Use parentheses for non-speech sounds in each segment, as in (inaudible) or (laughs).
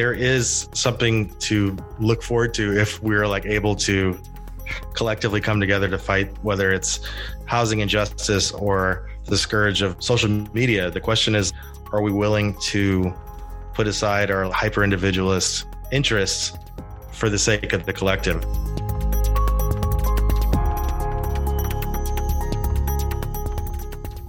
there is something to look forward to if we're like able to collectively come together to fight whether it's housing injustice or the scourge of social media. The question is, are we willing to put aside our hyper individualist interests for the sake of the collective?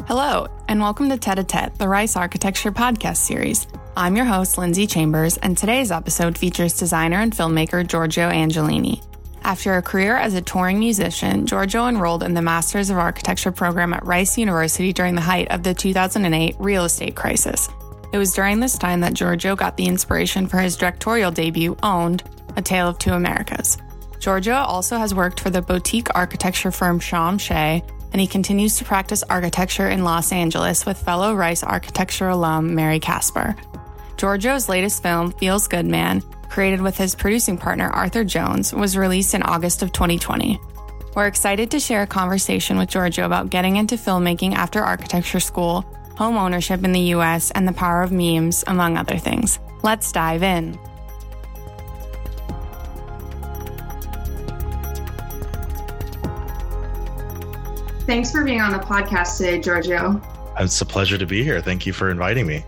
Hello, and welcome to Tete a Tete, the Rice Architecture podcast series. I'm your host, Lindsay Chambers, and today's episode features designer and filmmaker Giorgio Angelini. After a career as a touring musician, Giorgio enrolled in the Masters of Architecture program at Rice University during the height of the 2008 real estate crisis. It was during this time that Giorgio got the inspiration for his directorial debut, Owned, A Tale of Two Americas. Giorgio also has worked for the boutique architecture firm Schaum Shieh, and he continues to practice architecture in Los Angeles with fellow Rice architecture alum Mary Kasper. Giorgio's latest film, Feels Good Man, created with his producing partner Arthur Jones, was released in August of 2020. We're excited to share a conversation with Giorgio about getting into filmmaking after architecture school, home ownership in the US, and the power of memes, among other things. Let's dive in. Thanks for being on the podcast today, Giorgio. It's a pleasure to be here. Thank you for inviting me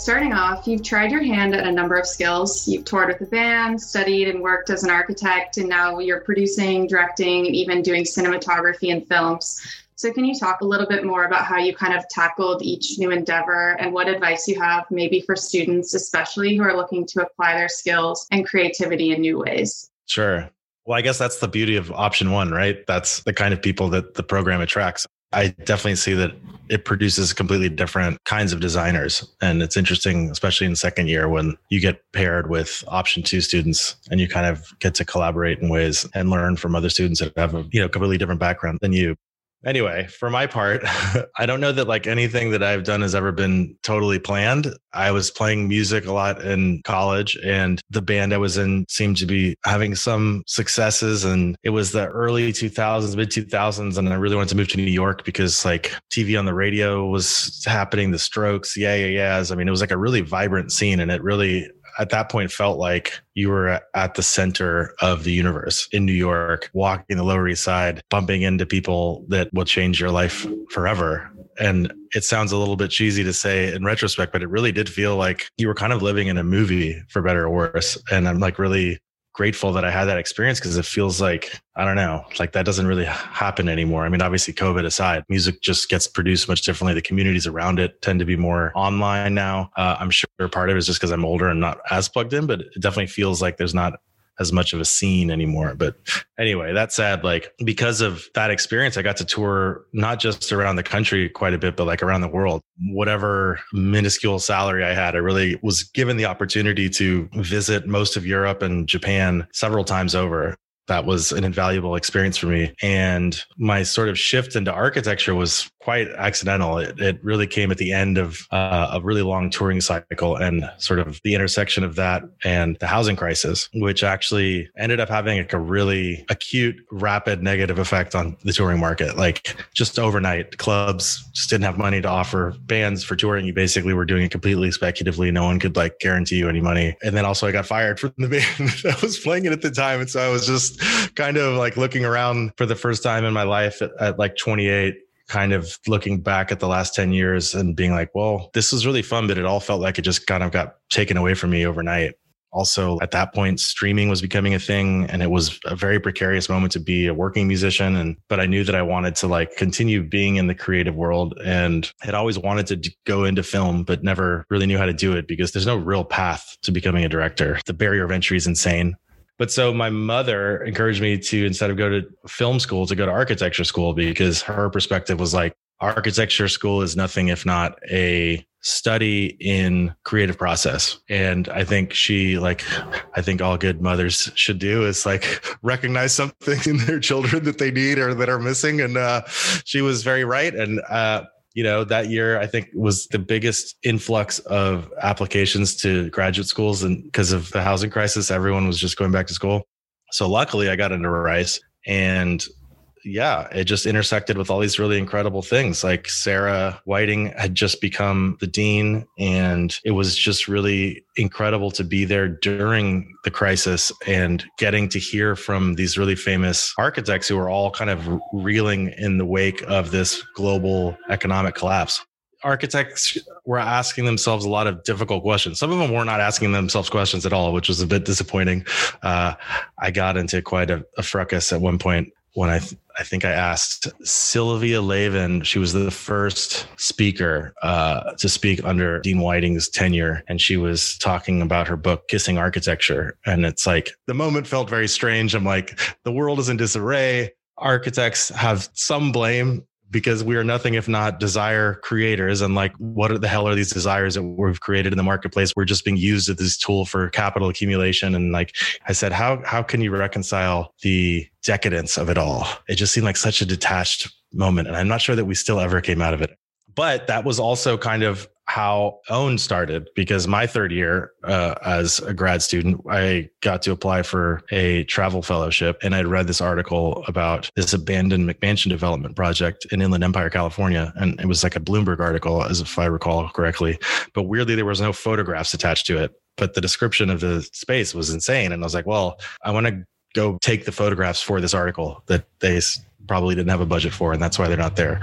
starting off, you've tried your hand at a number of skills. You've toured with a band, studied and worked as an architect, and now you're producing, directing, and even doing cinematography and films. So, can you talk a little bit more about how you kind of tackled each new endeavor and what advice you have, maybe for students, especially who are looking to apply their skills and creativity in new ways? Sure. Well, I guess that's the beauty of option one, right? That's the kind of people that the program attracts. I definitely see that it produces completely different kinds of designers. And it's interesting, especially in second year when you get paired with option two students and you kind of get to collaborate in ways and learn from other students that have a you know completely different background than you anyway, for my part, (laughs) I don't know that like anything that I've done has ever been totally planned. I was playing music a lot in college and the band I was in seemed to be having some successes and it was the early 2000s, mid 2000s and I really wanted to move to New York because like TV on the radio was happening, the strokes, Yeah Yeah Yeahs. I mean, it was like a really vibrant scene and it really at that point felt like you were at the center of the universe in New York, walking the Lower East Side, bumping into people that will change your life forever. And it sounds a little bit cheesy to say in retrospect, but it really did feel like you were kind of living in a movie for better or worse. And I'm like really grateful that I had that experience because it feels like, I don't know, like that doesn't really happen anymore. I mean, obviously, COVID aside, music just gets produced much differently. The communities around it tend to be more online now. Uh, I'm sure part of it is just because I'm older and not as plugged in, but it definitely feels like there's not as much of a scene anymore. But anyway, that said, like because of that experience, I got to tour not just around the country quite a bit, but like around the world. Whatever minuscule salary I had, I really was given the opportunity to visit most of Europe and Japan several times over that was an invaluable experience for me. And my sort of shift into architecture was quite accidental. It, it really came at the end of uh, a really long touring cycle and sort of the intersection of that and the housing crisis, which actually ended up having like a really acute, rapid negative effect on the touring market. Like just overnight, clubs just didn't have money to offer bands for touring. You basically were doing it completely speculatively. No one could like guarantee you any money. And then also I got fired from the (laughs) band that was playing it at the time. And so I was just kind of like looking around for the first time in my life at, at like 28 kind of looking back at the last 10 years and being like, well, this was really fun, but it all felt like it just kind of got taken away from me overnight. Also, at that point, streaming was becoming a thing and it was a very precarious moment to be a working musician. And, but I knew that I wanted to like continue being in the creative world and had always wanted to go into film, but never really knew how to do it because there's no real path to becoming a director. The barrier of entry is insane. But so my mother encouraged me to instead of go to film school to go to architecture school because her perspective was like architecture school is nothing if not a study in creative process. And i think she like i think all good mothers should do is like (laughs) recognize something (laughs) in their children that they need or that are missing. And uh, she was very right. And uh, you know that year i think was the biggest influx of applications to graduate schools and because of the housing crisis everyone was just going back to school. So luckily i got into rice and yeah, it just intersected with all these really incredible things. Like Sarah Whiting had just become the dean, and it was just really incredible to be there during the crisis and getting to hear from these really famous architects who were all kind of reeling in the wake of this global economic collapse architects were asking themselves a lot of difficult questions. Some of them were not asking themselves questions at all, which was a bit disappointing. Uh, I got into quite a, a, fracas at one point when I th- I think I asked Sylvia Lavin. She was the first speaker uh, to speak under Dean Whiting's tenure, and she was talking about her book "Kissing Architecture." And it's like the moment felt very strange. I'm like, the world is in disarray architects have some blame because we are nothing if not desire creators. And like, what the hell are these desires that we've created in the marketplace? We're just being used as this tool for capital accumulation. And like I said, how, how can you reconcile the decadence of it all? It just seemed like such a detached moment. And I'm not sure that we still ever came out of it. But that was also kind of how own started because my third year uh, as a grad student i got to apply for a travel fellowship and i'd read this article about this abandoned mcmansion development project in inland empire california and it was like a bloomberg article as if i recall correctly. But weirdly there was no photographs attached to it. But the description of the space was insane and i was like well i want to go take the photographs for this article that they probably didn't have a budget for and that's why they're not there.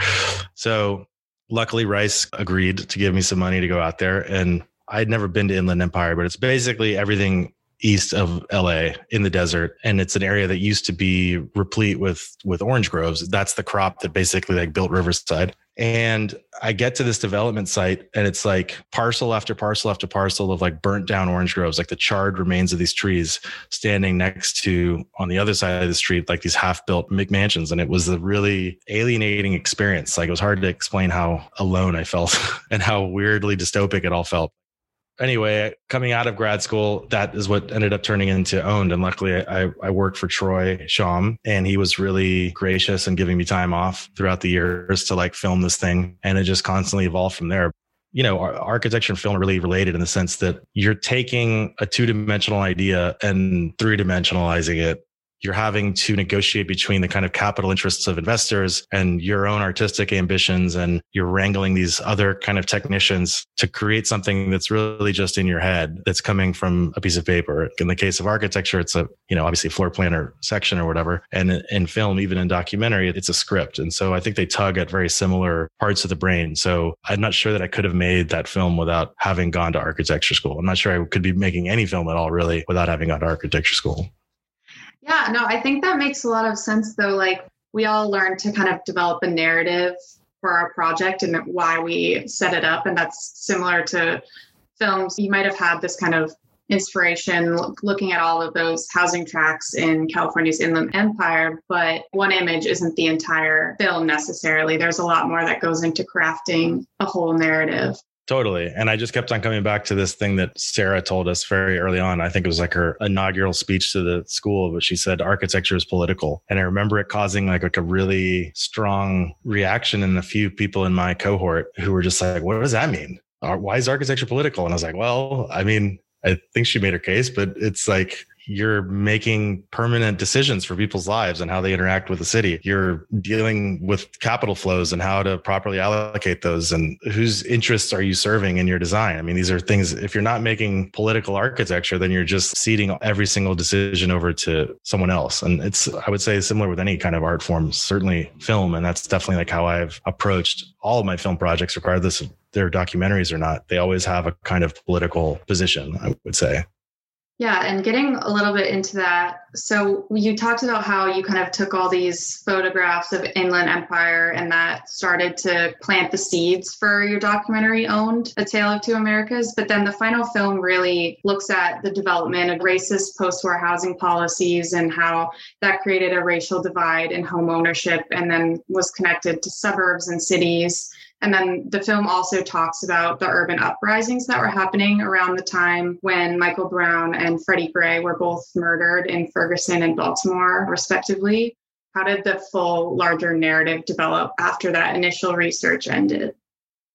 So luckily rice agreed to give me some money to go out there and i'd never been to inland empire but it's basically everything east of LA in the desert and it's an area that used to be replete with with orange groves. That's the crop that basically like built Riverside and I get to this development site and it's like parcel after parcel after parcel of like burnt down orange groves, like the charred remains of these trees standing next to on the other side of the street, like these half built McMansions. And it was a really alienating experience. Like it was hard to explain how alone I felt (laughs) and how weirdly dystopic it all felt anyway, coming out of grad school, that is what ended up turning into owned. And luckily, I, I worked for Troy Schaum, and he was really gracious and giving me time off throughout the years to like film this thing. And it just constantly evolved from there. You know, architecture and film are really related in the sense that you're taking a two dimensional idea and three dimensionalizing it you're having to negotiate between the kind of capital interests of investors and your own artistic ambitions and you're wrangling these other kind of technicians to create something that's really just in your head that's coming from a piece of paper. In the case of architecture it's a you know obviously floor plan or section or whatever. And in film even in documentary it's a script. And so i think they tug at very similar parts of the brain. So i'm not sure that i could have made that film without having gone to architecture school. I'm not sure i could be making any film at all really without having gone to architecture school yeah, no, I think that makes a lot of sense though. Like we all learn to kind of develop a narrative for our project and why we set it up. And that's similar to films. You might have had this kind of inspiration looking at all of those housing tracks in California's Inland Empire, but one image isn't the entire film necessarily. There's a lot more that goes into crafting a whole narrative. Totally. And I just kept on coming back to this thing that Sarah told us very early on. I think it was like her inaugural speech to the school, but she said architecture is political. And I remember it causing like, like a really strong reaction in a few people in my cohort who were just like, what does that mean? Why is architecture political? And I was like, well, I mean, I think she made her case, but it's like you're making permanent decisions for people's lives and how they interact with the city. You're dealing with capital flows and how to properly allocate those and whose interests are you serving in your design. I mean, these are things, if you're not making political architecture, then you're just ceding every single decision over to someone else. And it's, I would say, similar with any kind of art form, certainly film. And that's definitely like how I've approached all of my film projects, regardless of their documentaries or not. They always have a kind of political position, I would say. Yeah, and getting a little bit into that. So you talked about how you kind of took all these photographs of Inland Empire and that started to plant the seeds for your documentary owned A Tale of Two Americas. But then the final film really looks at the development of racist post-war housing policies and how that created a racial divide in home ownership and then was connected to suburbs and cities and then the film also talks about the urban uprisings that were happening around the time when Michael Brown and Freddie Gray were both murdered in Ferguson and Baltimore, respectively. How did the full, larger narrative develop after that initial research ended?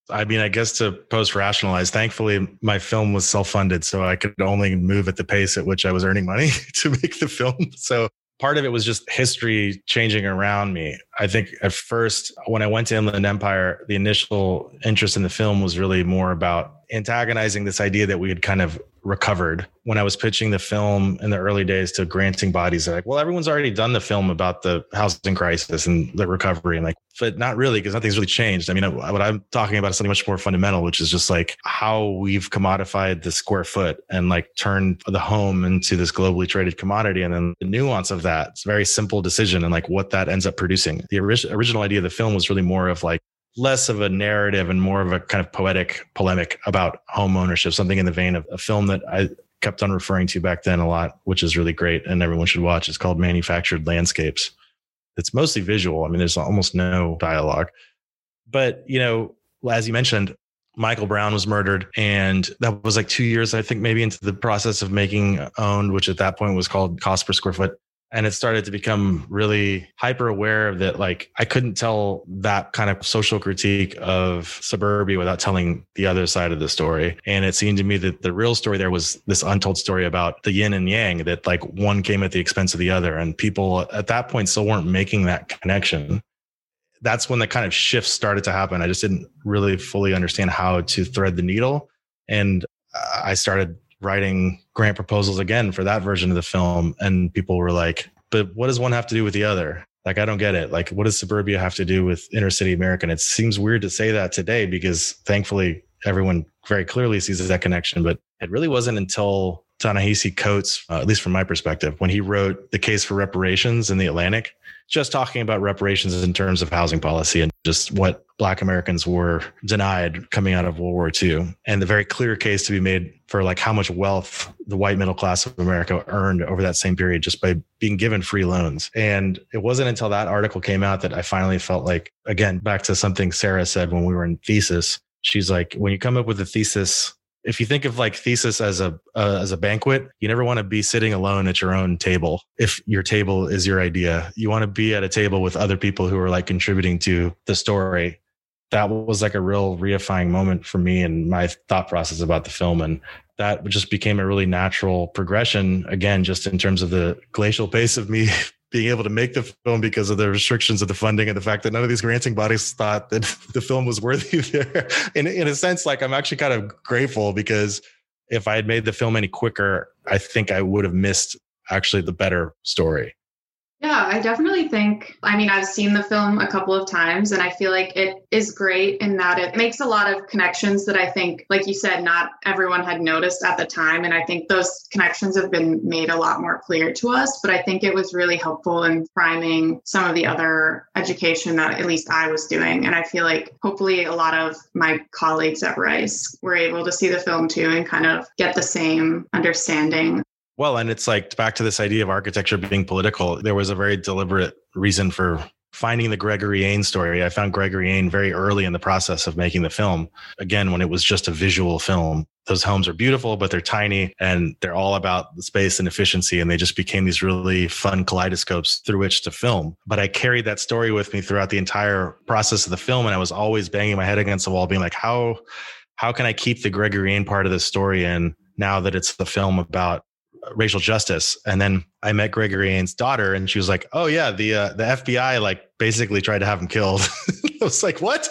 I mean, I guess to post rationalize, thankfully, my film was self funded. So I could only move at the pace at which I was earning money (laughs) to make the film. So part of it was just history changing around me. I think at first, when I went to Inland Empire, the initial interest in the film was really more about antagonizing this idea that we had kind of recovered when I was pitching the film in the early days to granting bodies. Like, well, everyone's already done the film about the housing crisis and the recovery, and like, but not really because nothing's really changed. I mean, what I'm talking about is something much more fundamental, which is just like how we've commodified the square foot and like turned the home into this globally traded commodity, and then the nuance of that. It's a very simple decision, and like what that ends up producing. The ori- original idea of the film was really more of like less of a narrative and more of a kind of poetic polemic about home ownership, something in the vein of a film that I kept on referring to back then a lot, which is really great and everyone should watch. It's called Manufactured Landscapes. It's mostly visual. I mean, there's almost no dialogue. But, you know, as you mentioned, Michael Brown was murdered. And that was like two years, I think, maybe into the process of making owned, which at that point was called cost per square foot and it started to become really hyper aware of that like i couldn't tell that kind of social critique of suburbia without telling the other side of the story. And it seemed to me that the real story there was this untold story about the yin and yang that like one came at the expense of the other and people at that point still weren't making that connection. That's when the kind of shift started to happen. I just didn't really fully understand how to thread the needle. And i started writing grant proposals again for that version of the film. And people were like, but what does one have to do with the other? Like, I don't get it. Like, what does suburbia have to do with inner city America? And it seems weird to say that today because thankfully everyone very clearly sees that connection. But it really wasn't until Ta-Nehisi Coates, uh, at least from my perspective, when he wrote The Case for Reparations in the Atlantic, just talking about reparations in terms of housing policy and just what Black Americans were denied coming out of World War II, and the very clear case to be made for like how much wealth the white middle class of America earned over that same period just by being given free loans. And it wasn't until that article came out that I finally felt like, again, back to something Sarah said when we were in thesis. She's like, when you come up with a thesis if you think of like thesis as a uh, as a banquet you never want to be sitting alone at your own table if your table is your idea. You want to be at a table with other people who are like contributing to the story. That was like a real reifying moment for me and my thought process about the film and that just became a really natural progression again just in terms of the glacial pace of me (laughs) being able to make the film because of the restrictions of the funding and the fact that none of these granting bodies thought that (laughs) the film was worthy there. (laughs) In, in a sense, like I'm actually kind of grateful because if I had made the film any quicker, I think I would have missed actually the better story. Yeah, I definitely think, I mean, I've seen the film a couple of times and I feel like it is great in that it makes a lot of connections that I think, like you said, not everyone had noticed at the time. And I think those connections have been made a lot more clear to us. But I think it was really helpful in priming some of the other education that at least I was doing. And I feel like hopefully a lot of my colleagues at Rice were able to see the film too and kind of get the same understanding well, and it's like back to this idea of architecture being political. There was a very deliberate reason for finding the Gregory Ain story. I found Gregory Ain very early in the process of making the film. Again, when it was just a visual film, those homes are beautiful, but they're tiny and they're all about the space and efficiency. And they just became these really fun kaleidoscopes through which to film. But I carried that story with me throughout the entire process of the film. And I was always banging my head against the wall, being like, how, how can I keep the Gregory Ain part of the story in now that it's the film about racial justice. And then I met Gregory Ain's daughter, and she was like, "Oh yeah, the uh, the FBI like basically tried to have him killed." (laughs) I was like, "What?"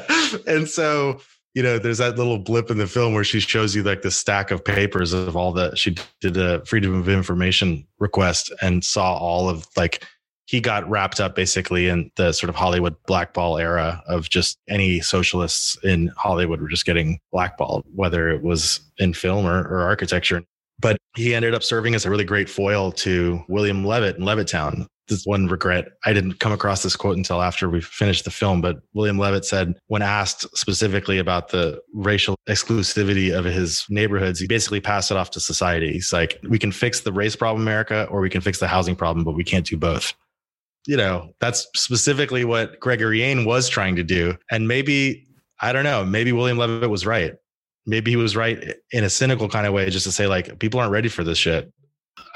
(laughs) and so you know, there's that little blip in the film where she shows you like the stack of papers of all the she did a freedom of information request and saw all of like he got wrapped up basically in the sort of Hollywood blackball era of just any socialists in Hollywood were just getting blackballed, whether it was in film or, or architecture. But he ended up serving as a really great foil to William Levitt in Levittown. This one regret. I didn't come across this quote until after we finished the film, but William Levitt said, when asked specifically about the racial exclusivity of his neighborhoods, he basically passed it off to society. He's like, we can fix the race problem, America, or we can fix the housing problem, but we can't do both. You know, that's specifically what Gregory Ain was trying to do. And maybe, I don't know, maybe William Levitt was right maybe he was right in a cynical kind of way just to say like people aren't ready for this shit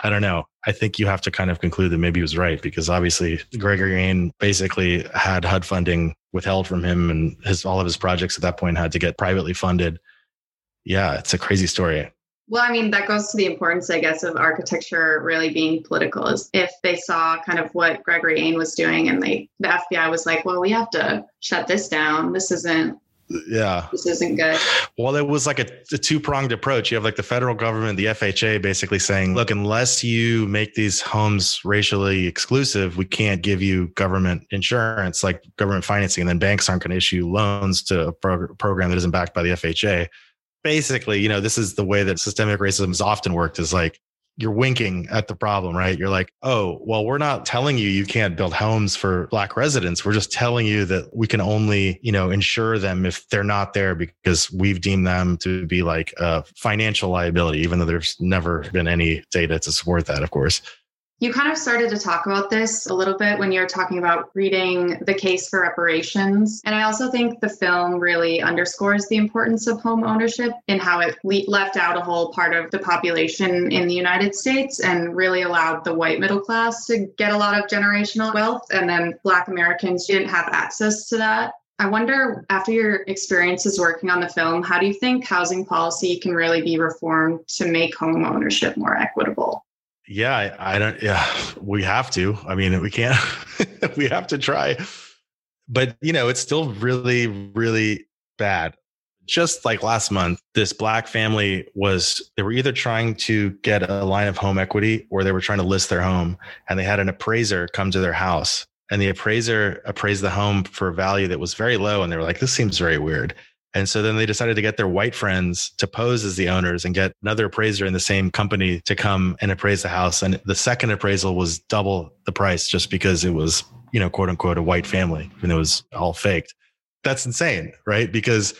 i don't know i think you have to kind of conclude that maybe he was right because obviously gregory Ain basically had hud funding withheld from him and his all of his projects at that point had to get privately funded yeah it's a crazy story Well, I mean, that goes to the importance, I guess, of architecture really being political. Is if they saw kind of what Gregory Ain was doing, and they the FBI was like, "Well, we have to shut this down. This isn't yeah. This isn't good. Well it was like a, a, two-pronged approach. You have like the federal government the fha basically saying look unless you make these homes racially exclusive we can't give you government insurance like government financing and then banks aren't going to issue loans to a pro- program that isn't backed by the fha basically you know this is the way that systemic racism has often worked is like you're winking at the problem, right? You're like, oh, well, we're not telling you you can't build homes for black residents. We're just telling you that we can only, you know, insure them if they're not there because we've deemed them to be like a financial liability, even though there's never been any data to support that, of course. You kind of started to talk about this a little bit when you were talking about reading The Case for Reparations. And I also think the film really underscores the importance of home ownership and how it le- left out a whole part of the population in the United States and really allowed the white middle class to get a lot of generational wealth. And then Black Americans didn't have access to that. I wonder, after your experiences working on the film, how do you think housing policy can really be reformed to make home ownership more equitable? Yeah, I, I, don't. Yeah, we have to. I mean, we can't. (laughs) we have to try. But you know, it's still really, really bad. Just like last month, this black family was they were either trying to get a line of home equity or they were trying to list their home, and they had an appraiser come to their house, and the appraiser appraised the home for a value that was very low, and they were like, "This seems very weird." And so then they decided to get their white friends to pose as the owners and get another appraiser in the same company to come and appraise the house. And the second appraisal was double the price just because it was, you know, quote unquote, a white family and it was all faked. That's insane, right? Because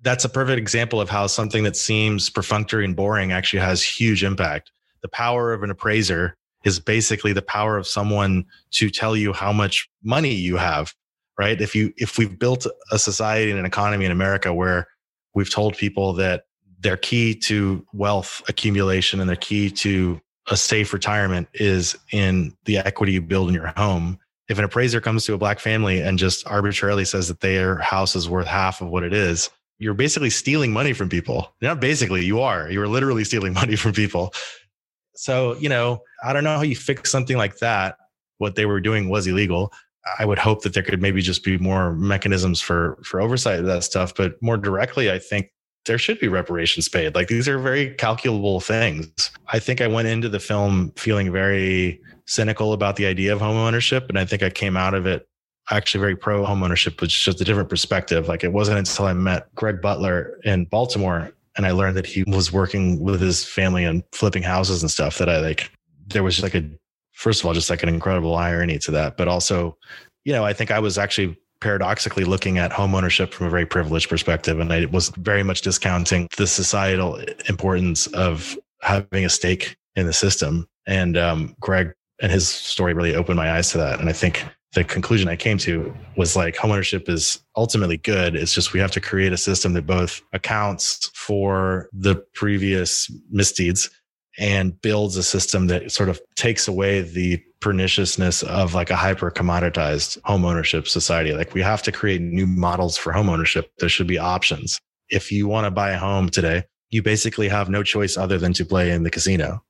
that's a perfect example of how something that seems perfunctory and boring actually has huge impact. The power of an appraiser is basically the power of someone to tell you how much money you have right? If you if we've built a society and an economy in America where we've told people that their key to wealth accumulation and their key to a safe retirement is in the equity you build in your home. If an appraiser comes to a black family and just arbitrarily says that their house is worth half of what it is, you're basically stealing money from people. Not basically, you are. You are literally stealing (laughs) money from people. So, you know, I don't know how you fix something like that. What they were doing was illegal. I would hope that there could maybe just be more mechanisms for for oversight of that stuff. But more directly, I think there should be reparations paid. Like these are very calculable things. I think I went into the film feeling very cynical about the idea of home ownership, and I think I came out of it actually very pro home ownership, which is just a different perspective. Like it wasn't until I met Greg Butler in Baltimore and I learned that he was working with his family and flipping houses and stuff that I like there was like a first of all, just like an incredible irony to that. But also, you know, I think I was actually paradoxically looking at homeownership from a very privileged perspective. And I was very much discounting the societal importance of having a stake in the system. And um, Greg and his story really opened my eyes to that. And I think the conclusion I came to was like homeownership is ultimately good. It's just we have to create a system that both accounts for the previous misdeeds and builds a system that sort of takes away the perniciousness of like a hyper commoditized home ownership society. Like we have to create new models for home ownership. There should be options. If you want to buy a home today, you basically have no choice other than to play in the casino.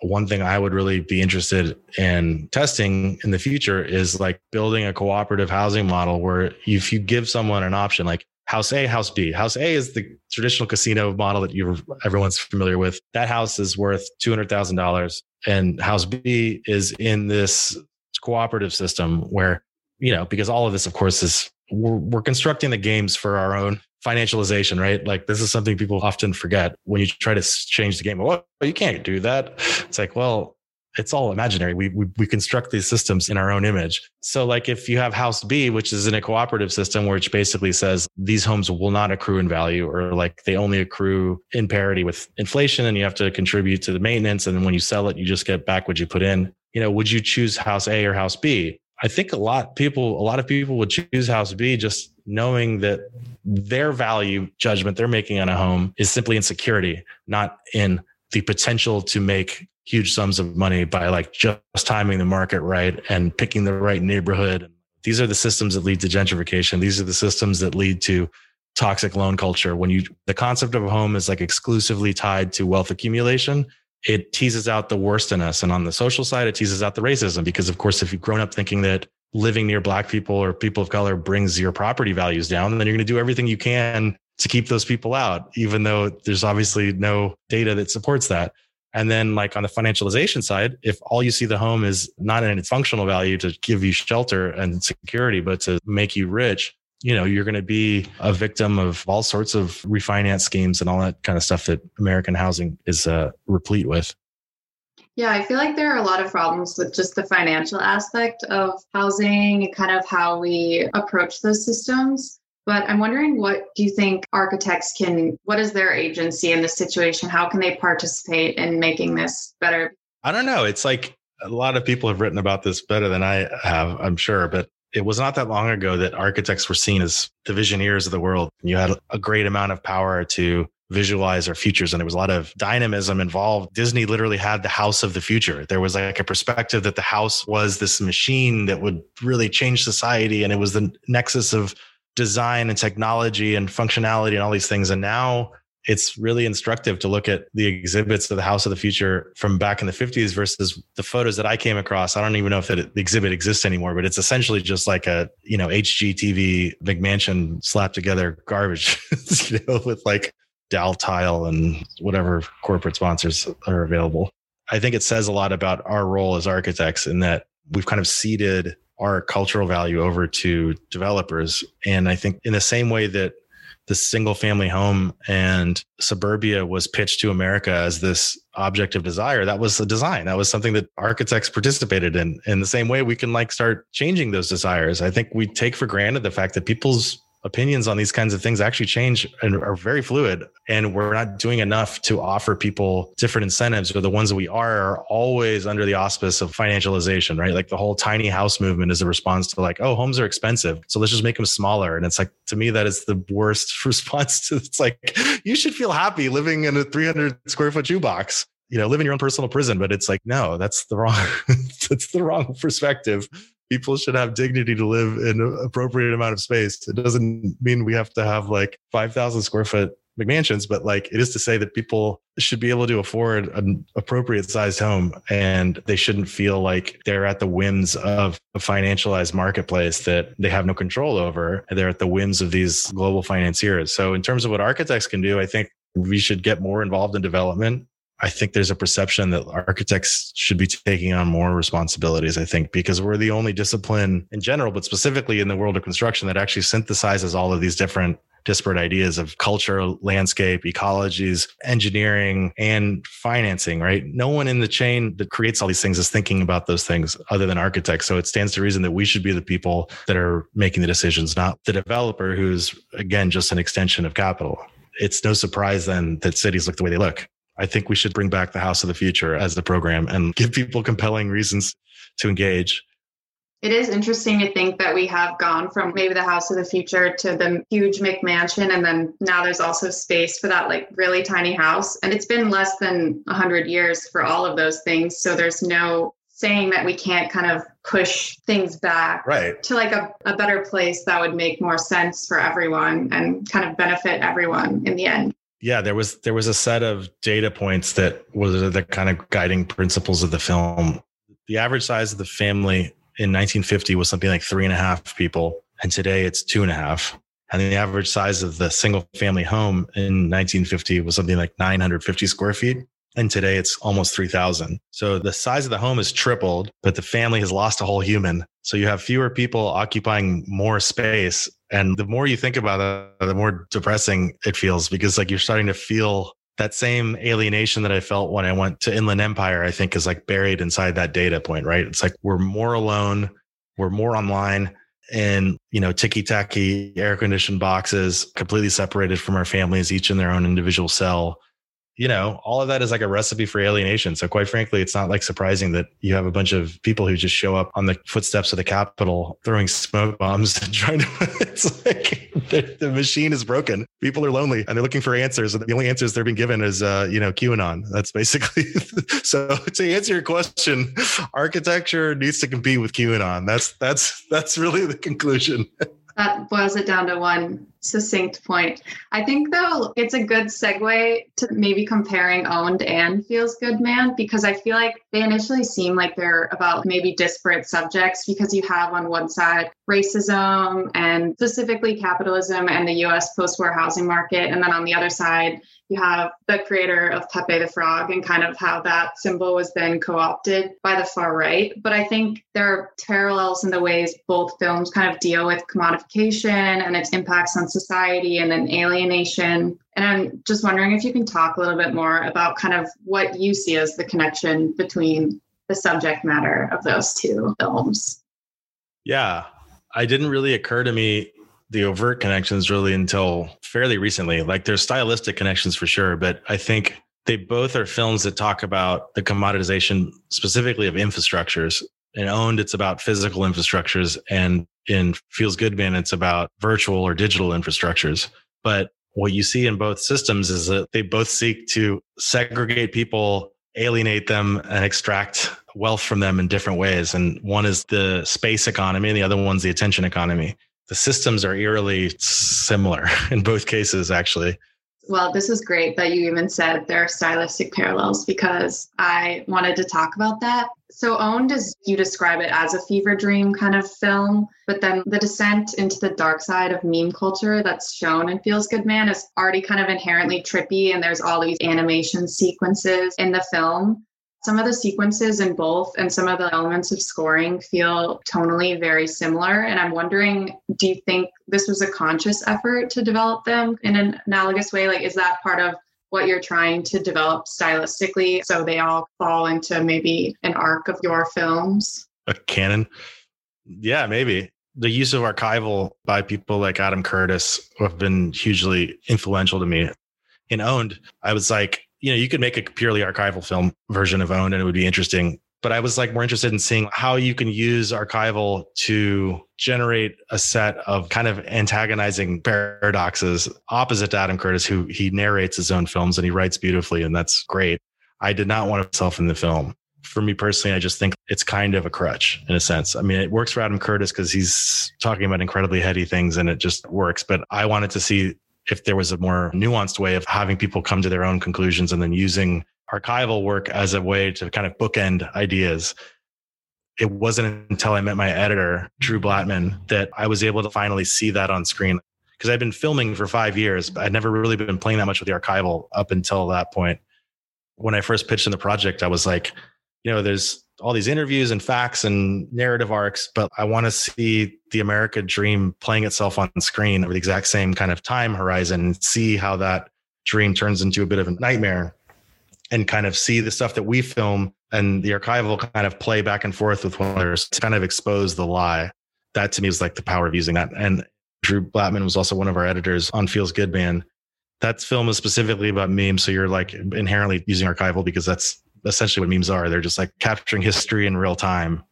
One thing I would really be interested in testing in the future is like building a cooperative housing model where if you give someone an option, like house A, house B. House A is the traditional casino model that you everyone's familiar with. That house is worth two hundred thousand dollars, and house B is in this cooperative system where you know because all of this, of course, is we're, we're constructing the games for our own financialization, right? Like this is something people often forget when you try to change the game. Well, you can't do that. It's like, well, it's all imaginary. We, we, we construct these systems in our own image. So like if you have house B, which is in a cooperative system, which basically says these homes will not accrue in value or like they only accrue in parity with inflation and you have to contribute to the maintenance. And then when you sell it, you just get back what you put in. You know, would you choose house A or house B? I think a lot people, a lot of people would choose house B just knowing that their value judgment they're making on a home is simply in security, not in the potential to make huge sums of money by like just timing the market right and picking the right neighborhood. These are the systems that lead to gentrification. These are the systems that lead to toxic loan culture when you the concept of a home is like exclusively tied to wealth accumulation it teases out the worst in us and on the social side it teases out the racism because of course if you've grown up thinking that living near black people or people of color brings your property values down then you're going to do everything you can to keep those people out even though there's obviously no data that supports that and then like on the financialization side, if all you see the home is not in its functional value to give you shelter and security, but to make you rich, you know, you're going to be a victim of all sorts of refinance schemes and all that kind of stuff that American housing is uh, replete with. Yeah, I feel like there are a lot of problems with just the financial aspect of housing and kind of how we approach those systems. But I'm wondering what do you think architects can, what is their agency in this situation? How can they participate in making this better? I don't know. It's like a lot of people have written about this better than I have, I'm sure. But it was not that long ago that architects were seen as the of the world. You had a great amount of power to visualize our futures and there was a lot of dynamism involved. Disney literally had the house of the future. There was like a perspective that the house was this machine that would really change society and it was the nexus of design and technology and functionality and all these things. And now it's really instructive to look at the exhibits of the House of the Future from back in the 50s versus the photos that I came across. I don't even know if that the exhibit exists anymore, but it's essentially just like a, you know, HGTV McMansion slapped together garbage, (laughs) you know, with like Daltile and whatever corporate sponsors are available. I think it says a lot about our role as architects in that we've kind of ceded our cultural value over to developers. And I think in the same way that the single family home and suburbia was pitched to America as this object of desire. That was a design. That was something that architects participated in. In the same way, we can like start changing those desires. I think we take for granted the fact that people's opinions on these kinds of things actually change and are very fluid. And we're not doing enough to offer people different incentives, or the ones that we are are always under the auspice of financialization, right? Like the whole tiny house movement is a response to like, oh, homes are expensive. So let's just make them smaller. And it's like, to me, that is the worst (laughs) response to it's like, you should feel happy living in a 300 square foot shoebox you know, live in your own personal prison. But it's like, no, that's the wrong, (laughs) that's the wrong perspective people should have dignity to live in an appropriate amount of space. It doesn't mean we have to have like 5,000 square foot McMansions, but like it is to say that people should be able to afford an appropriate sized home and they shouldn't feel like they're at the whims of a financialized marketplace that they have no control over. They're at the whims of these global financiers. So, in terms of what architects can do, I think we should get more involved in development I think there's a perception that architects should be taking on more responsibilities. I think because we're the only discipline in general, but specifically in the world of construction that actually synthesizes all of these different disparate ideas of culture, landscape, ecologies, engineering, and financing, right? No one in the chain that creates all these things is thinking about those things other than architects. So it stands to reason that we should be the people that are making the decisions, not the developer who's, again, just an extension of capital. It's no surprise then that cities look the way they look. I think we should bring back the House of the Future as the program and give people compelling reasons to engage. It is interesting to think that we have gone from maybe the house of the future to the huge McMansion, and then now there's also space for that like really tiny house. And it's been less than 100 years for all of those things. So there's no saying that we can't kind of push things back right. to like a, a better place that would make more sense for everyone and kind of benefit everyone in the end yeah there was there was a set of data points that was the kind of guiding principles of the film. The average size of the family in 1950 was something like three and a half people and today it's two and a half. And the average size of the single family home in 1950 was something like 950 square feet and today it's almost 3000 so the size of the home has tripled but the family has lost a whole human so you have fewer people occupying more space and the more you think about it, the more depressing it feels because like you're starting to feel that same alienation that I felt when I went to Inland Empire, I think is like buried inside that data point, right? It's like we're more alone, we're more online in, you know, ticky tacky air conditioned boxes, completely separated from our families, each in their own individual cell you know, all of that is like a recipe for alienation. So quite frankly, it's not like surprising that you have a bunch of people who just show up on the footsteps of the Capitol throwing smoke bombs (laughs) and trying to, it's like the, the, machine is broken. People are lonely and they're looking for answers. And the only answers they're being given is, uh, you know, QAnon. That's basically, (laughs) so to answer your question, architecture needs to compete with QAnon. That's, that's, that's really the conclusion. That boils it down to one succinct point. I think though it's a good segue to maybe comparing owned and feels good man because I feel like they initially seem like they're about maybe disparate subjects because you have on one side racism and specifically capitalism and the US post-war housing market and then on the other side you have the creator of Pepe the Frog and kind of how that symbol was then co opted by the far right. But I think there are parallels in the ways both films kind of deal with commodification and its impacts on society and then alienation. And I'm just wondering if you can talk a little bit more about kind of what you see as the connection between the subject matter of those two films. Yeah, I didn't really occur to me the overt connections really until fairly recently. Like there's stylistic connections for sure, but I think they both are films that talk about the commoditization specifically of infrastructures. and owned, it's about physical infrastructures, and in Feels Good Man, it's about virtual or digital infrastructures. But what you see in both systems is that they both seek to segregate people, alienate them, and extract wealth from them in different ways. And one is the space economy, and the other one's the attention economy the systems are eerily similar (laughs) in both cases, actually. Well, this is great that you even said there are stylistic parallels because I wanted to talk about that. So, Owned is you describe it as a fever dream kind of film, but then the descent into the dark side of meme culture that's shown in Feels Good Man is already kind of inherently trippy, and there's all these animation sequences in the film some of the sequences in both and some of the elements of scoring feel tonally very similar. And I'm wondering, do you think this was a conscious effort to develop them in an analogous way? Like, is that part of what you're trying to develop stylistically so they all fall into maybe an arc of your films? A canon? Yeah, maybe. The use of archival by people like Adam Curtis have been hugely influential to me. In Owned, I was like, you know, you could make a purely archival film version of Owned and it would be interesting. But I was like more interested in seeing how you can use archival to generate a set of kind of antagonizing paradoxes opposite to Adam Curtis, who he narrates his own films and he writes beautifully, and that's great. I did not want myself in the film. For me personally, I just think it's kind of a crutch in a sense. I mean, it works for Adam Curtis because he's talking about incredibly heady things and it just works. But I wanted to see if there was a more nuanced way of having people come to their own conclusions and then using archival work as a way to kind of bookend ideas. It wasn't until I met my editor, Drew Blattman, that I was able to finally see that on screen. Because I'd been filming for five years, but I'd never really been playing that much with the archival up until that point. When I first pitched in the project, I was like, you know, there's all these interviews and facts and narrative arcs, but I want to see the America dream playing itself on screen over the exact same kind of time horizon and see how that dream turns into a bit of a nightmare and kind of see the stuff that we film and the archival kind of play back and forth with one another to kind of expose the lie. That to me is like the power of using that. And Drew Blattman was also one of our editors on Feels Good Man. That film is specifically about memes. So you're like inherently using archival because that's essentially what memes are. They're just like capturing history in real time.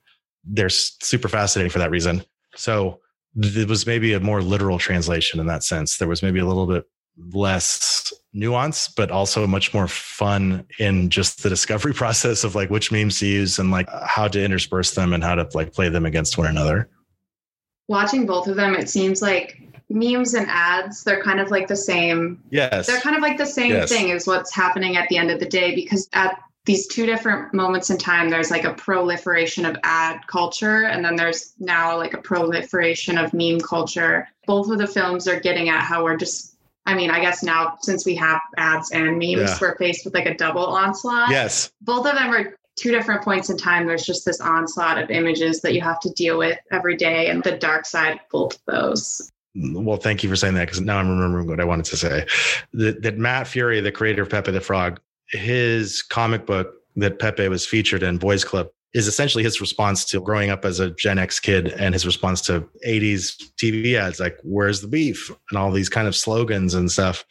They're super fascinating for that reason. So it was maybe a more literal translation in that sense. There was maybe a little bit less nuance, but also much more fun in just the discovery (laughs) process of like which memes to use and like how to intersperse them and how to like play them against one another. Watching both of them, it seems like memes and ads, they're kind of like the same. Yes. They're kind of like the same yes. thing is what's happening at the end of the day because at these two different moments in time there's like a proliferation of ad culture and then there's now like a proliferation of meme culture. Both of the films are getting at how we're just i mean i guess now since we have ads and memes yeah. we're faced with like a double onslaught. Yes. Both of them are two different points in time. There's just this onslaught of images that you have to deal with every day and the dark side of both of those. Well, thank you for saying that because now I'm remembering what I wanted to say. That, that Matt Furie, the creator of Pepe the Frog, his comic book that Pepe was featured in, Boys Club, is essentially his response to growing up as a Gen X kid and his response to 80s TV ads like, Where's the beef? and all these kind of slogans and stuff.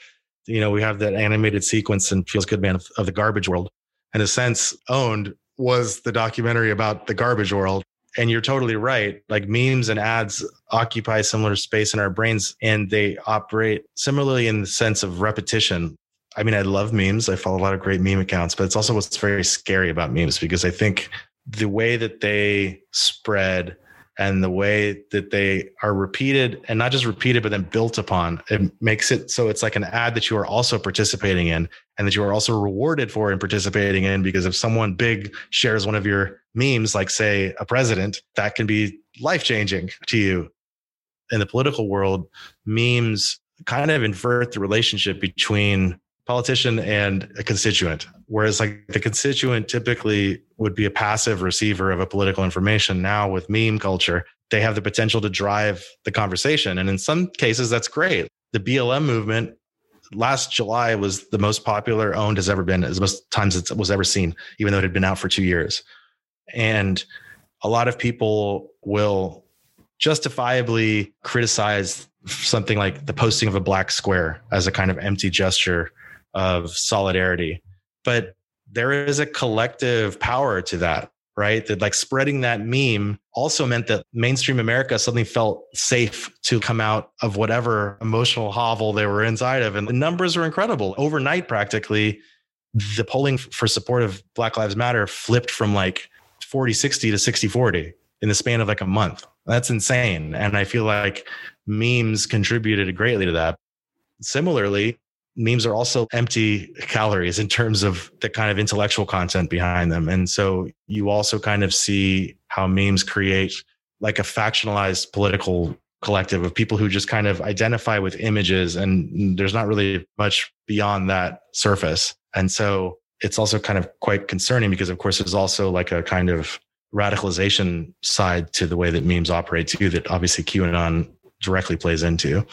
You know, we have that animated sequence in Feels Good Man of, of the garbage world. In a sense, owned was the documentary about the garbage world. And you're totally right. Like memes and ads occupy similar space in our brains and they operate similarly in the sense of repetition. I mean, I love memes. I follow a lot of great meme accounts, but it's also what's very scary about memes because I think the way that they spread and the way that they are repeated and not just repeated but then built upon it makes it so it's like an ad that you are also participating in and that you are also rewarded for in participating in because if someone big shares one of your memes like say a president that can be life changing to you in the political world memes kind of invert the relationship between politician and a constituent. Whereas like the constituent typically would be a passive receiver of a political information. Now with meme culture, they have the potential to drive the conversation. And in some cases, that's great. The BLM movement last July was the most popular owned has ever been, as most times it was ever seen, even though it had been out for two years. And a lot of people will justifiably criticize something like the posting of a black square as a kind of empty gesture of solidarity. But there is a collective power to that, right? That like spreading that meme also meant that mainstream America suddenly felt safe to come out of whatever emotional hovel they were inside of. And the numbers were incredible. Overnight, practically, the polling for support of Black Lives Matter flipped from like 40 60 to 60 40 in the span of like a month. That's insane. And I feel like memes contributed greatly to that. Similarly, memes are also empty calories in terms of the kind of intellectual content behind them. And so you also kind of see how memes create like a factionalized political collective of people who just kind of identify with images and there's not really much beyond that surface. And so it's also kind of quite concerning because of course there's also like a kind of radicalization side to the way that memes operate too that obviously QAnon directly plays into.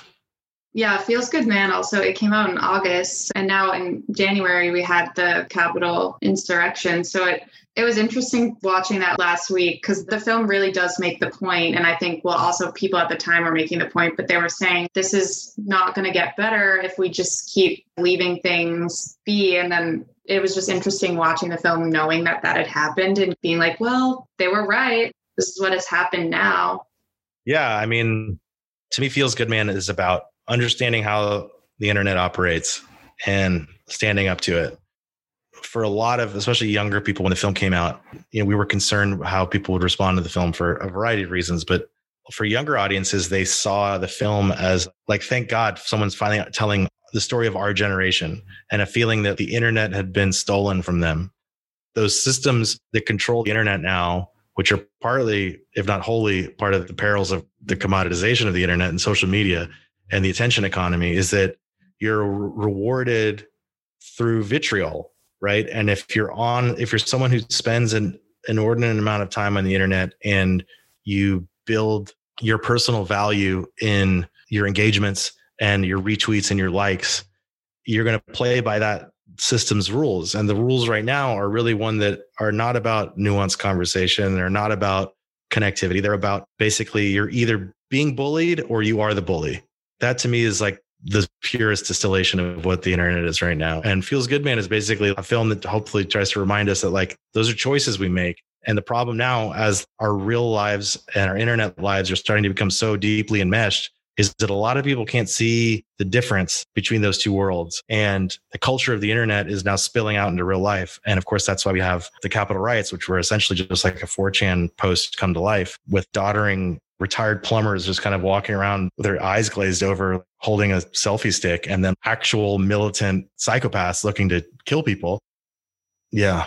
Yeah, Feels Good Man. Also, it came out in August and now in January we had the Capitol insurrection. So it it was interesting watching that last week because the film really does make the point and i think well also people at the time were making the point but they were saying this is not going to get better if we just keep leaving things be. And then it was just interesting watching the film knowing that that had happened and being like well they were right. This is what has happened now. Yeah i mean to me feels good man is about understanding how the internet operates and standing up to it. For a lot of, especially younger people, when the film came out, you know, we were concerned how people would respond to the film for a variety of reasons. But for younger audiences, they saw the film as like, thank God someone's finally telling the story of our generation and a feeling that the internet had been stolen from them. Those systems that control the internet now, which are partly, if not wholly, part of the perils of the commoditization of the internet and social media, and the attention economy is that you're rewarded through vitriol, right? And if you're on, if you're someone who spends an inordinate amount of time on the internet and you build your personal value in your engagements and your retweets and your likes, you're going to play by that system's rules. And the rules right now are really one that are not about nuanced conversation. They're not about connectivity. They're about basically you're either being bullied or you are the bully that to me is like the purest distillation of what the internet is right now. And Feels Good Man is basically a film that hopefully tries to remind us that like those are choices we make. And the problem now, as our real lives and our internet lives are starting to become so deeply enmeshed, is that a lot of people can't see the difference between those two worlds. And the culture of the internet is now spilling out into real life. And of course, that's why we have the Capitol riots, which were essentially just like a 4chan post come to life with doddering retired plumbers just kind of walking around with their eyes glazed over, holding a selfie stick, and then actual militant psychopaths looking to kill people. Yeah.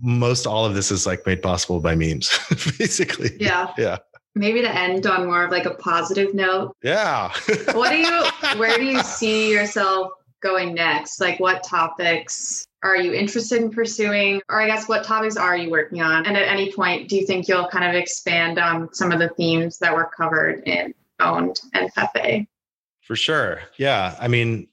Most all of this is like made possible by memes, (laughs) basically. Yeah. Yeah. Maybe to end on more of like a positive note. Yeah. what do you, (laughs) where do you see yourself going next? Like what topics are you interested in pursuing? Or I guess what topics are you working on? And at any point, do you think you'll kind of expand on some of the themes that were covered in Owned and Pepe? For sure. Yeah. I mean,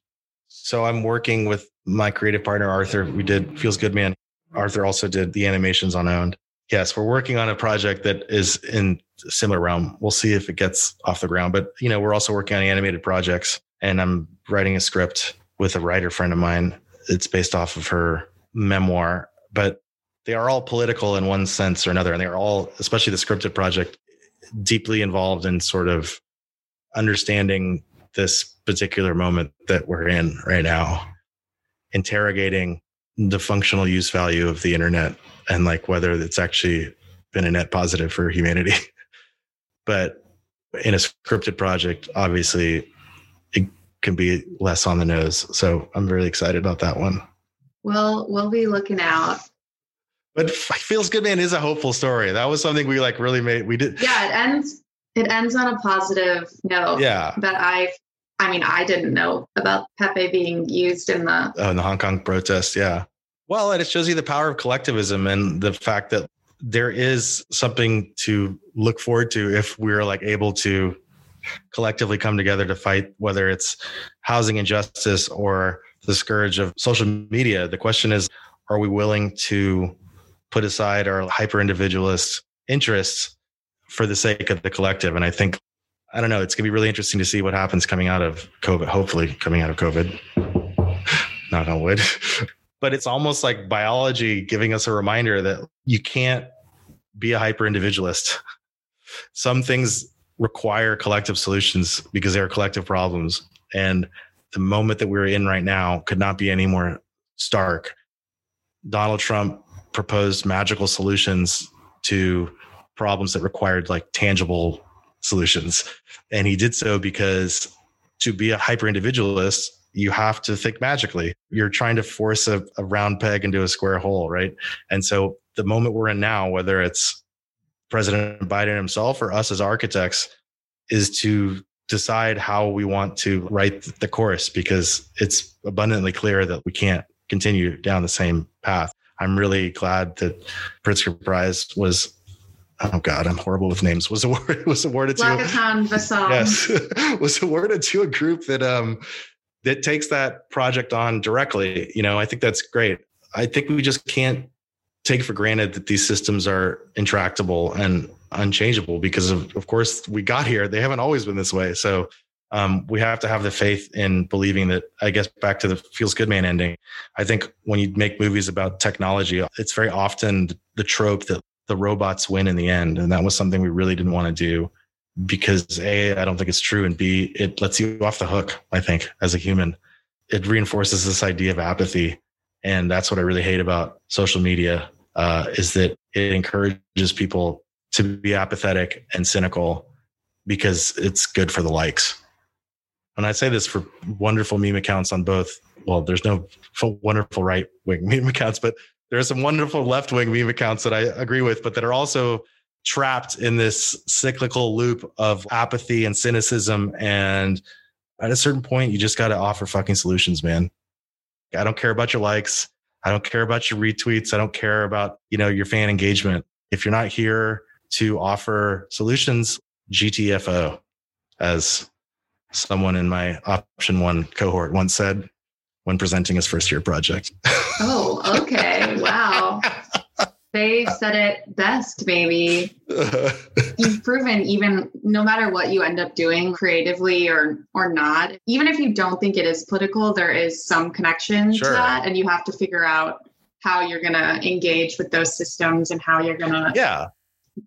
so I'm working with my creative partner, Arthur. We did Feels Good Man. Arthur also did the animations on Owned. Yes, we're working on a project that is in similar realm. We'll see if it gets off the ground. But you know, we're also working on animated projects and I'm writing a script with a writer friend of mine it's based off of her memoir, but they are all political in one sense or another. And they're all, especially the scripted project, deeply involved in sort of understanding this particular moment that we're in right now, interrogating the functional use value of the internet and like whether it's actually been a net positive for humanity. (laughs) But in a scripted project, obviously, can be less on the nose. So I'm really excited about that one. Well, we'll be looking out. But Feels Good Man is a hopeful story. That was something we like really made. We did. Yeah, it ends. It ends on a positive note. Yeah. That I, I mean, I didn't know about Pepe being used in the. Oh, in the Hong Kong protest. Yeah. Well, and it shows you the power of collectivism and the fact that there is something to look forward to if we're like able to collectively come together to fight whether it's housing injustice or the scourge of social media. The question is are we willing to put aside our hyper individualist interests for the sake of the collective? And i think i don't know it's going to be really interesting to see what happens coming out of covid hopefully coming out of covid. (laughs) Not on wood. (laughs) But it's almost like biology giving us a reminder that you can't be a hyper individualist. Some things require collective solutions because they are collective problems. And the moment that we're in right now could not be any more stark. Donald Trump proposed magical solutions to problems that required like tangible solutions. And he did so because to be a hyper individualist, you have to think magically. You're trying to force a, a, round peg into a square hole, right? And so the moment we're in now, whether it's President Biden himself or us as architects, is to decide how we want to right the course because it's abundantly clear that we can't continue down the same path. I'm really glad that Pritzker Prize was oh god, I'm horrible with names. Was awarded (laughs) was awarded to Yes, (laughs) was awarded to a group that um that takes that project on directly. You know, I think that's great. I think we just can't take for granted that these systems are intractable and unchangeable because of, of course we got here. They haven't always been this way. So um, we have to have the faith in believing that I guess back to the feels good man ending. I think when you make movies about technology, it's very often the trope that the robots win in the end. And that was something we really didn't want to do because A, I don't think it's true. And B, it lets you off the hook, I think, as a human. It reinforces this idea of apathy. And that's what I really hate about social media uh, is that it encourages people to be apathetic and cynical because it's good for the likes. And I say this for wonderful meme accounts on both. Well, there's no wonderful right wing (laughs) meme accounts, but there are some wonderful left wing meme accounts that I agree with, but that are also trapped in this cyclical loop of apathy and cynicism. And at a certain point, you just got to offer fucking solutions, man. I don't care about your likes. I don't care about your retweets. I don't care about, you know, your fan engagement. If you're not here to offer solutions, GTFO, as someone in my option one cohort once said when presenting his first year project. Oh, okay. They uh, said it best, maybe. (laughs) You've proven even no matter what you end up doing creatively or or not, even if you don't think it is political, there is some connection sure. to that. And you have to figure out how you're gonna engage with those systems and how you're gonna Yeah.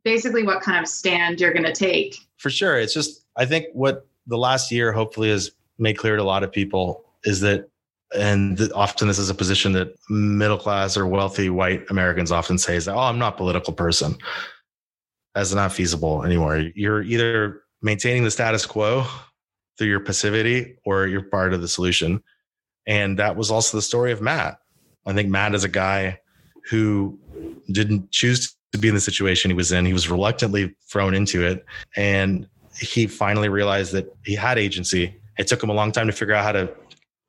Basically what kind of stand you're gonna take. For sure. It's just I think what the last year hopefully has made clear to a lot of people is that and often this is a position that middle class or wealthy white Americans often say is that, oh, I'm not a political person. That's not feasible anymore. You're either maintaining the status quo through your passivity or you're part of the solution. And that was also the story of Matt. I think Matt is a guy who didn't choose to be in the situation he was in. He was reluctantly thrown into it. And he finally realized that he had agency. It took him a long time to figure out how to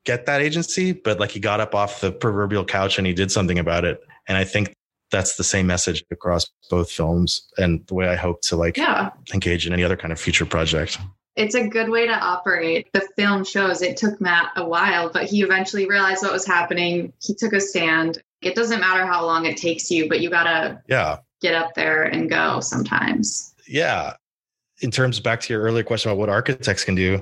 get that agency, but like he got up off the proverbial couch and he did something about it. And I think that's the same message across both films and the way I hope to like yeah. engage in any other kind of future project. It's a good way to operate. The film shows it took Matt a while, but he eventually realized what was happening. He took a stand. It doesn't matter how long it takes you, but you got to yeah. get up there and go sometimes. Yeah. In terms back to your earlier question about what architects can do,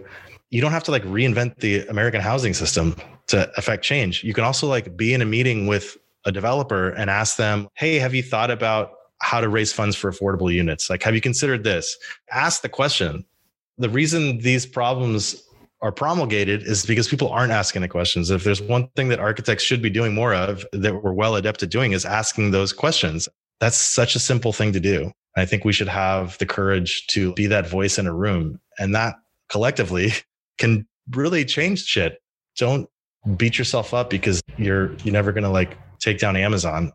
you don't have to like reinvent the American housing system to affect change. You can also like be in a meeting with a developer and ask them, Hey, have you thought about how to raise funds for affordable units? Like, have you considered this? Ask the question. The reason these problems are promulgated is because people aren't asking the questions. If there's one thing that architects should be doing more of that we're well adept at doing is asking those questions. That's such a simple thing to do. I think we should have the courage to be that voice in a room. And that collectively can really change shit. Don't beat yourself up because you're you're never gonna like take down Amazon.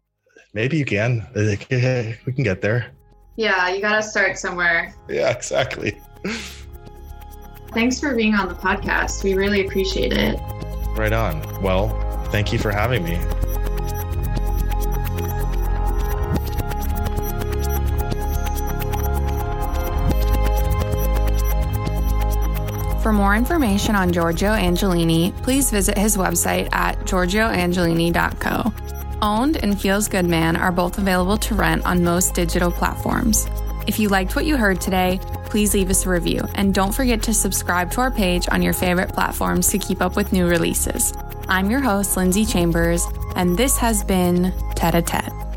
Maybe you can. We can get there. Yeah, you gotta start somewhere. Yeah, exactly. Thanks for being on the podcast. We really appreciate it. Right on. Well, thank you for having me. For more information on Giorgio Angelini, please visit his website at giorgioangelini.co. Owned and Feels Good Man are both available to rent on most digital platforms. If you liked what you heard today, please leave us a review and don't forget to subscribe to our page on your favorite platforms to keep up with new releases. I'm your host, Lindsay Chambers, and this has been Tete a Tete.